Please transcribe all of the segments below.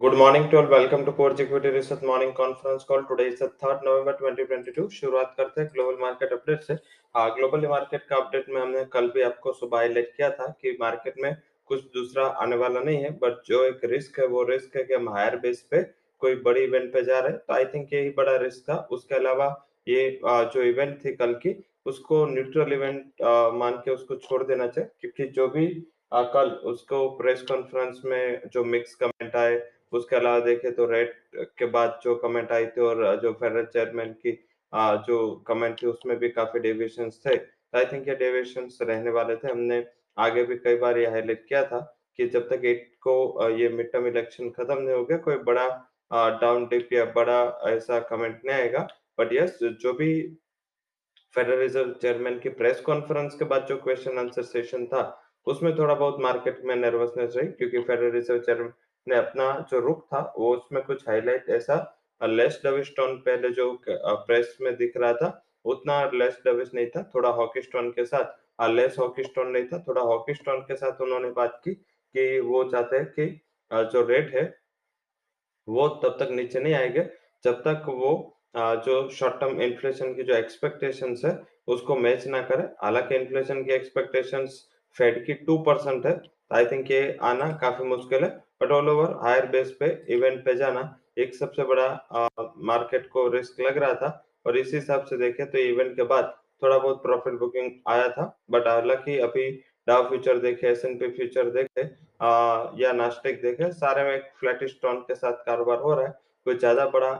Morning to all. Welcome to Coach Equity Research Morning Conference Call. Today is the 3rd November 2022. शुरुआत करते हैं global market update से global market का update में हमने कल भी आपको सुबह हाईलाइट किया था कि मार्केट में कुछ दूसरा आने वाला नहीं है बट जो एक रिस्क है वो रिस्क है कि हम हायर बेस पे कोई बड़ी इवेंट पे जा रहे हैं तो आई थिंक यही बड़ा रिस्क था उसके अलावा ये जो इवेंट थी कल की, उसको न्यूट्रल इवेंट मान के उसको छोड़ देना चाहिए क्योंकि जो भी कल उसको प्रेस कॉन्फ्रेंस में जो मिक्स कमेंट आए उसके अलावा देखे तो रेड के बाद जो कमेंट आई थी और, जो फेडरल चेयरमैन की जो कमेंट थी, उसमें भी काफ़ी डेविएशन थे। आई थिंक ये डेविएशन रहने वाले थे। हमने आगे भी कई बार ये हाईलाइट किया था कि जब तक एट को ये मिड टर्म इलेक्शन खत्म नहीं हो गया, कोई बड़ा डाउन डिप या बड़ा ऐसा कमेंट नहीं आएगा। बट यस जो भी फेडरल रिज़र्व चेयरमैन की प्रेस कॉन्फ्रेंस के बाद जो क्वेश्चन आंसर सेशन था, उसमें थोड़ा बहुत मार्केट में नर्वसनेस रही, क्योंकि फेडरल रिज़र्व चेयरमैन ने अपना जो रुख था, वो उसमें कुछ हाईलाइट ऐसा लेस डविश टोन पहले जो प्रेस में दिख रहा था, उतना लेस डविश नहीं था, थोड़ा हॉकी स्टोन के साथ लेस हॉकी स्टोन नहीं था, थोड़ा हॉकी स्टोन के साथ उन्होंने बात की कि वो चाहते हैं कि जो रेट है, वो तब तक नीचे नहीं आएँगे, जब तक वो जो शॉर्ट टर्म इन्फ्लेशन की जो एक्सपेक्टेशंस है, उसको मैच ना करे। हालाँकि इन्फ्लेशन की एक्सपेक्टेशंस फेड की टू परसेंट है आई थिंक ये आना काफ़ी मुश्किल है। But all over higher base पे इवेंट पे जाना एक सबसे बड़ा मार्केट को रिस्क लग रहा था। और इसी हिसाब से देखें तो इवेंट के बाद थोड़ा बहुत प्रॉफिट बुकिंग आया था। बट हालाँकि अभी डाउ फ्यूचर देखे एस एन पी फ्यूचर देखे आ, या नास्टिक देखे सारे में एक फ्लैट स्टोन के साथ कारोबार हो रहा है। कोई ज़्यादा बड़ा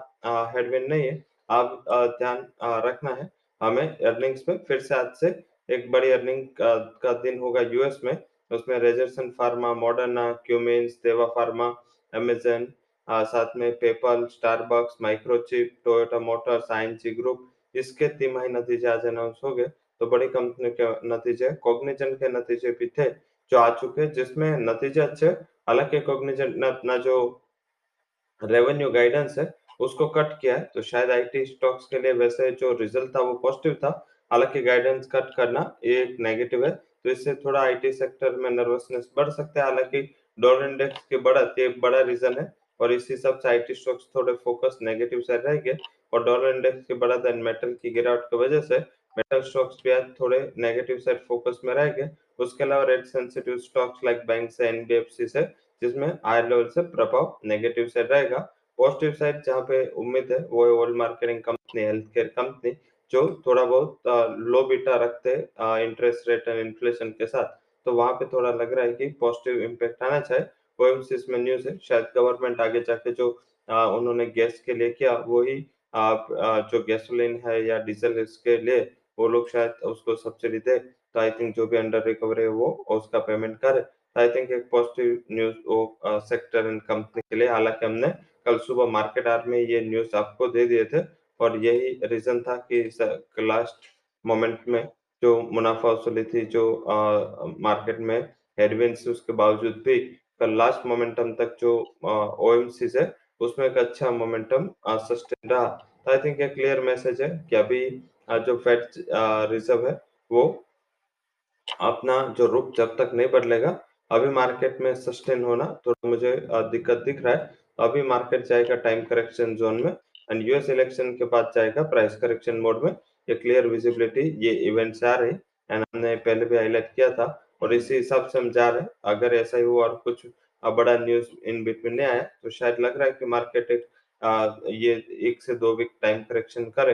हेडविन नहीं है। आप ध्यान रखना है। हमें अर्निंग्स पे फिर से आज से एक बड़ी अर्निंग का, का दिन होगा यूएस में। उसमें रेजरसन फार्मा, मॉडर्ना, क्यूमेन्स, देवा फार्मा, अमेजन साथ में PayPal, Starbucks, Microchip, Toyota Motors ING group, इसके तिमाही नतीजे आज अनाउंस हो गए। तो बड़ी कंपनी के नतीजे, कॉग्निजन के नतीजे भी थे, जो आ चुके जिसमें नतीजे अच्छे, हालाँकि कॉग्निजन ने अपना जो रेवेन्यू गाइडेंस है, उसको कट किया है। तो शायद आईटी स्टॉक्स के लिए वैसे जो रिज़ल्ट था, वो पॉजिटिव था। हालाँकि गाइडेंस कट करना एक नेगेटिव है। तो इससे थोड़ा आईटी सेक्टर में नर्वसनेस बढ़ सकता है। हालाँकि डॉलर इंडेक्स की बढ़त ये बड़ा रीजन है और इसी सबसे आईटी स्टॉक्स थोड़े फोकस नेगेटिव साइड रहेंगे और डॉलर इंडेक्स की बढ़त एंड मेटल की गिरावट की वजह से मेटल स्टॉक्स भी आज थोड़े नेगेटिव साइड फोकस में रहेंगे। उसके अलावा rate sensitive stocks like bank से एनबीएफसी से, जिसमें हायर लेवल से प्रभाव नेगेटिव साइड रहेगा। पॉजिटिव साइड जहाँ पे उम्मीद है वो है world marketing company health care company जो थोड़ा बहुत लो बीटा रखते इंटरेस्ट रेट एंड इन्फ्लेशन के साथ तो वहाँ पे थोड़ा लग रहा है कि पॉजिटिव इम्पेक्ट आना चाहिए। ओएमसी में न्यूज़ है शायद गवर्नमेंट आगे जाके जो आ, उन्होंने गैस के लिए किया वही जो गैसोलीन है या डीजल इसके लिए वो लोग शायद उसको सब्सिडी दे तो आई थिंक जो भी अंडर रिकवरी है वो उसका पेमेंट करे। आई थिंक एक पॉजिटिव न्यूज़ वो सेक्टर एंड कंपनी के लिए हालाँकि हमने कल सुबह मार्केट आर में ये न्यूज़ आपको दे दिए थे और यही रीजन था कि लास्ट मोमेंट में जो मुनाफा वसूली थी जो आ, मार्केट में हेडविंस उसके बावजूद भी कल लास्ट मोमेंटम तक जो ओ है उसमें एक अच्छा मोमेंटम सस्टेन रहा। तो आई थिंक एक क्लियर मैसेज है कि अभी जो फेड रिज़र्व है वो अपना जो रुख जब तक नहीं बदलेगा अभी मार्केट में सस्टेन होना थोड़ा मुझे दिक्कत दिख रहा है। अभी मार्केट जाएगा टाइम करेक्शन जोन में एंड यूएस इलेक्शन के बाद जाएगा प्राइस करेक्शन मोड में। ये क्लियर विजिबिलिटी ये इवेंट्स आ रहे एंड हमने पहले भी हाईलाइट किया था। और इसी हिसाब से हम जा रहे हैं। अगर ऐसा ही हुआ और कुछ बड़ा न्यूज़ इन बिटवीन नहीं आया तो शायद लग रहा है कि मार्केट एक आ, ये एक से दो वीक टाइम करेक्शन करे।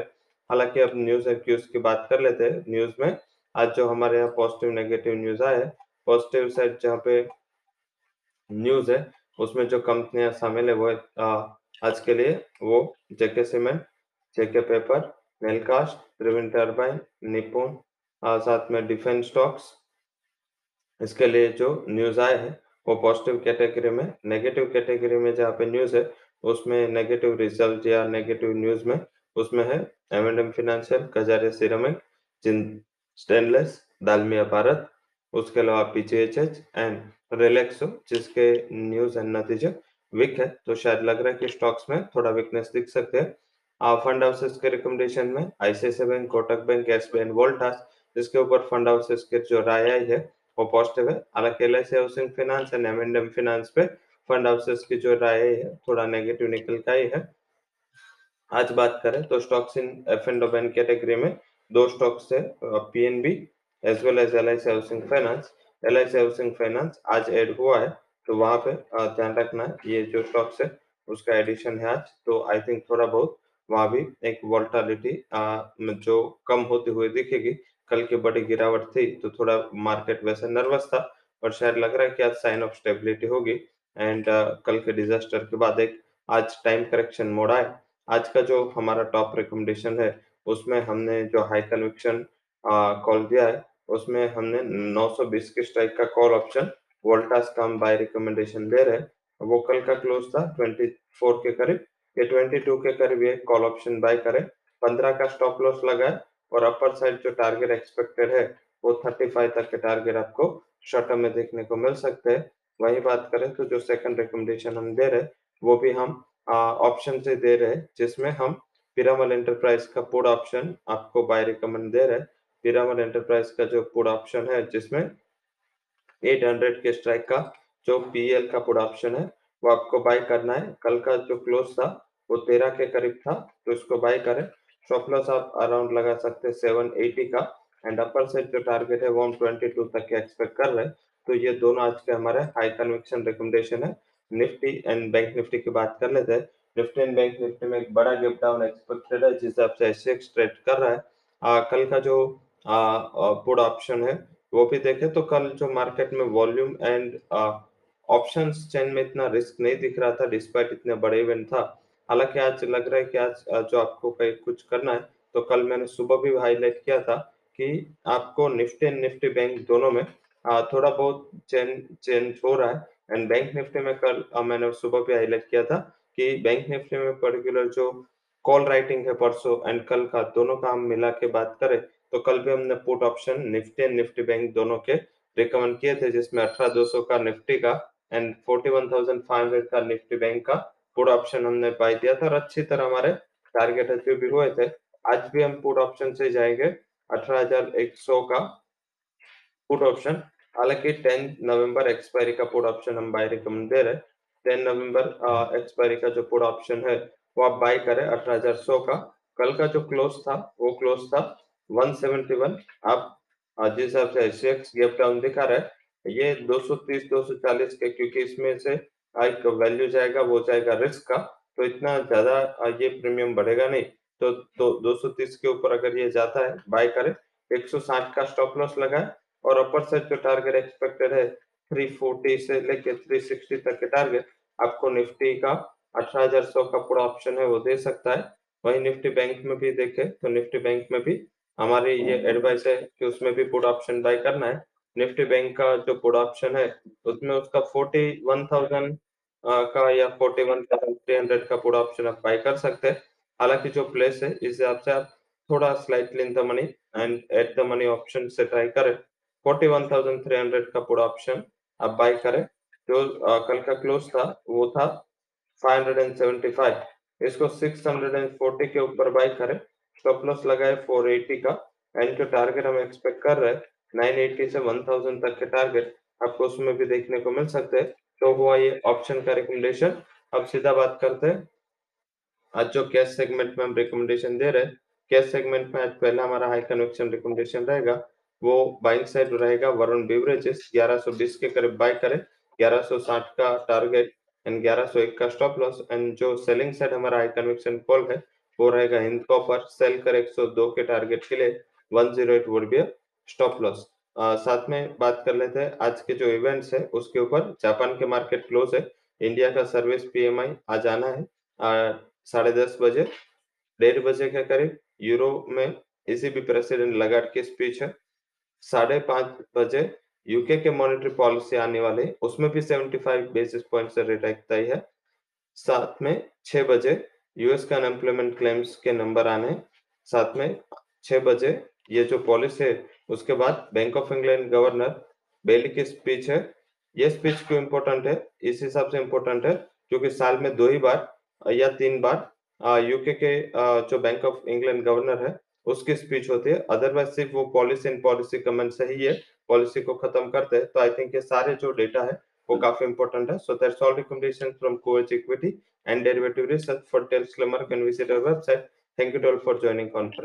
हालाँकि अब न्यूज़ एक्यूज की बात कर लेते हैं। न्यूज़ में आज जो हमारे यहाँ पॉजिटिव नेगेटिव न्यूज़ आए पॉजिटिव साइड जहाँ पे न्यूज़ है उसमें जो कंपनियाँ शामिल है वो आज के लिए वो JK cement JK paper Nelcast Triveni turbine निपुण साथ में डिफेंस स्टॉक्स इसके लिए जो न्यूज़ आए हैं, वो पॉजिटिव कैटेगरी में नेगेटिव कैटेगरी में जहाँ पे न्यूज़ है, उसमें नेगेटिव रिज़ल्ट या नेगेटिव न्यूज़ में, उसमें है M and M financial Kajaria ceramic Jin stainless Dalmia Bharat उसके अलावा पीजीएचएच एंड रिलैक्सो जिसके न्यूज़ एंड नतीजे। वीक है तो शायद लग रहा है कि स्टॉक्स में थोड़ा वीकनेस दिख सकते हैं। फंड हाउसेस के रिकमेंडेशन में ICICI bank Kotak bank S B Voltas जिसके ऊपर फंड हाउसेस के जो राय आई है, वो पॉजिटिव है। हालाँकि L housing finance and M and M finance पे फंड हाउसेस की जो राय है, थोड़ा नेगेटिव निकल का ही है। आज बात करें तो stocks in F and O ban category में दो स्टॉक्स है PNB as well as L I housing finance L I housing finance आज एड हुआ है तो वहाँ पे ध्यान रखना है ये जो स्टॉक्स है, उसका एडिशन है आज। तो आई थिंक थोड़ा बहुत वहाँ भी एक वोल्टालिटी जो कम होती हुई दिखेगी। कल की बड़ी गिरावट थी तो थोड़ा मार्केट वैसे नर्वस था और शायद लग रहा है कि आज साइन ऑफ़ स्टेबिलिटी होगी। एंड कल के डिजास्टर के बाद एक आज टाइम करेक्शन मोड आए। आज का जो हमारा टॉप रिकमेंडेशन है, उसमें हमने जो हाई कन्विक्शन कॉल दिया है, उसमें हमने 920 के स्ट्राइक का कॉल ऑप्शन वोल्टास का हम बाय रिकमेंडेशन दे रहे हैं वो कल का क्लोज था 24 के करीब ये 22 के करीब ये कॉल ऑप्शन बाय करें 15 का स्टॉप लॉस लगाए और अपर साइड जो टारगेट एक्सपेक्टेड है वो 35 तक के टारगेट आपको शॉर्ट टर्म में देखने को मिल सकते हैं। वही बात करें तो जो सेकंड रिकमेंडेशन हम दे रहे वो भी हम ऑप्शन से दे रहे जिसमें हम पिरामल एंटरप्राइज का पुट ऑप्शन आपको बाय रिकमेंड दे रहे पिरामल एंटरप्राइज का जो पुट ऑप्शन है, जिसमें 800 के स्ट्राइक का जो पीएल का पुट ऑप्शन है वो आपको बाय करना है। कल का जो क्लोज था वो तेरह के करीब था तो इसको बाय करें। स्टॉप लॉस आप अराउंड लगा सकते हैं सेवन एटी का एंड अपर साइड जो टारगेट है वो हम ट्वेंटी टू तक के एक्सपेक्ट कर रहे हैं। तो ये दोनों आज के हमारे हाई कन्विक्शन रिकमेंडेशन है। निफ्टी एंड बैंक निफ्टी की बात कर लेते हैं। निफ्टी एंड बैंक निफ्टी में एक बड़ा गिफ्ट डाउन एक्सपेक्टेड है जिस हिसाब से एस ट्रेड कर रहा है। आ, कल का जो पुट ऑप्शन है वो भी देखे तो कल जो मार्केट में वॉल्यूम एंड ऑप्शन चेन में इतना रिस्क नहीं दिख रहा था डिस्पाइट इतने बड़े इवेंट था। हालाँकि आज लग रहा है कि आज जो आपको कहीं कुछ करना है तो कल मैंने सुबह भी हाईलाइट किया था कि आपको निफ्टी एंड निफ्टी बैंक दोनों में थोड़ा बहुत चेन चेंज हो रहा है। एंड बैंक निफ्टी में कल मैंने सुबह भी हाईलाइट किया था कि बैंक निफ्टी में पर्टिकुलर जो कॉल राइटिंग है परसों एंड कल का दोनों का हम मिला के बात करें तो कल भी हमने put option Nifty and Nifty bank दोनों के रिकमेंड किए थे, जिसमें अठारह दो सौ का निफ्टी का and forty one thousand five hundred का निफ्टी बैंक का पुट ऑप्शन हमने पाई दिया था और अच्छी तरह हमारे टारगेट अचीव भी हुए थे। आज भी हम पुट ऑप्शन से जाएँगे, अठारह हज़ार एक सौ का पुट ऑप्शन हालाँकि टेन नवंबर एक्सपायरी का पुट ऑप्शन हम बाय रिकमेंड दे रहे टेन नवंबर एक्सपायरी का जो पुट ऑप्शन है, वो आप बाय करें, अठारह हज़ार सौ का। कल का जो क्लोज था, वो क्लोज था 171 आप जिस हिसाब से एसएक्स गैप डाउन दिखा रहा है ये 230 240 के क्योंकि इसमें से एक वैल्यू जाएगा वो जाएगा रिस्क का। तो इतना ज़्यादा ये प्रीमियम बढ़ेगा नहीं। तो, तो 230 के ऊपर अगर ये जाता है बाय करें 160 का स्टॉप लॉस लगाए और अपर साइड जो टारगेट एक्सपेक्टेड है 340 से लेके 360 तक के टारगेट आपको निफ्टी का 18100 का पूरा ऑप्शन है वो दे सकता है। वही निफ्टी बैंक में भी देखे तो निफ्टी बैंक में भी हमारी ये एडवाइस है कि उसमें भी पुट ऑप्शन बाय करना है। निफ्टी बैंक का जो पुट ऑप्शन है उसमें उसका फोर्टी वन थाउज़ेंड का या forty one thousand three hundred का पुट ऑप्शन आप बाय कर सकते हैं। हालाँकि जो प्लेस है इस हिसाब से आप थोड़ा slightly in the money and at the money option से ट्राई करें। Forty one thousand three hundred का पुट ऑप्शन आप बाय करें। जो कल का क्लोज था वो था five hundred and seventy five इसको सिक्स हंड्रेड एंड फोर्टी के ऊपर बाय करें। स्टॉप लॉस लगाए 480 का एंड जो टारगेट हम एक्सपेक्ट कर रहे हैं 980 से 1000 तक के टारगेट आपको उसमें भी देखने को मिल सकते हैं। तो हुआ ये ऑप्शन का रिकमेंडेशन अब सीधा बात करते हैं। आज जो कैश सेगमेंट में हम रिकमेंडेशन दे रहे हैं कैश सेगमेंट में आज पहला हमारा हाई कन्वेक्शन रिकमेंडेशन रहेगा। वो बाइंग साइड रहेगा वरुण बिवरेजेस 1120 के करीब बाय करें। 1160 का टारगेट एंड 1101 का स्टॉप लॉस एंड जो सेलिंग साइड हमारा हाई कन्वेक्शन कॉल है वो रहेगा हिंद कॉपर सेल कर 102 के टारगेट के लिए 108 वुड बी स्टॉप लॉस साथ में बात कर लेते हैं, आज के जो इवेंट्स है, उसके ऊपर जापान के मार्केट क्लोज है, इंडिया का सर्विस पीएमआई आज आना है साढ़े दस बजे, डेढ़ बजे के करीब यूरो में इसी भी प्रेसिडेंट लगाट की स्पीच है। साढ़े पाँच बजे यूके के मॉनेटरी पॉलिसी आने वाले उसमें भी 75 बेसिस पॉइंट से रेट तय है। साथ में छह बजे यूएस का अनएम्प्लॉयमेंट क्लेम्स के नंबर आने, साथ में छह बजे ये जो पॉलिसी है, उसके बाद Bank of England governor Bailey की स्पीच है। ये स्पीच क्यों इम्पोर्टेंट है? इस हिसाब से इम्पोर्टेंट है, क्योंकि साल में दो ही बार, या तीन बार यूके के जो बैंक ऑफ़ इंग्लैंड गवर्नर है, उसकी स्पीच होती है। अदरवाइज़ सिर्फ़ वो पॉलिसी इन पॉलिसी कमेंट से ही है पॉलिसी को खत्म करते हैं। तो आई थिंक ये सारे जो डेटा है, वो काफ़ी इंपॉर्टेंट है। So that's all recommendation from coach equity and derivative research for Telslamar can visit our website. Thank you all for joining conference.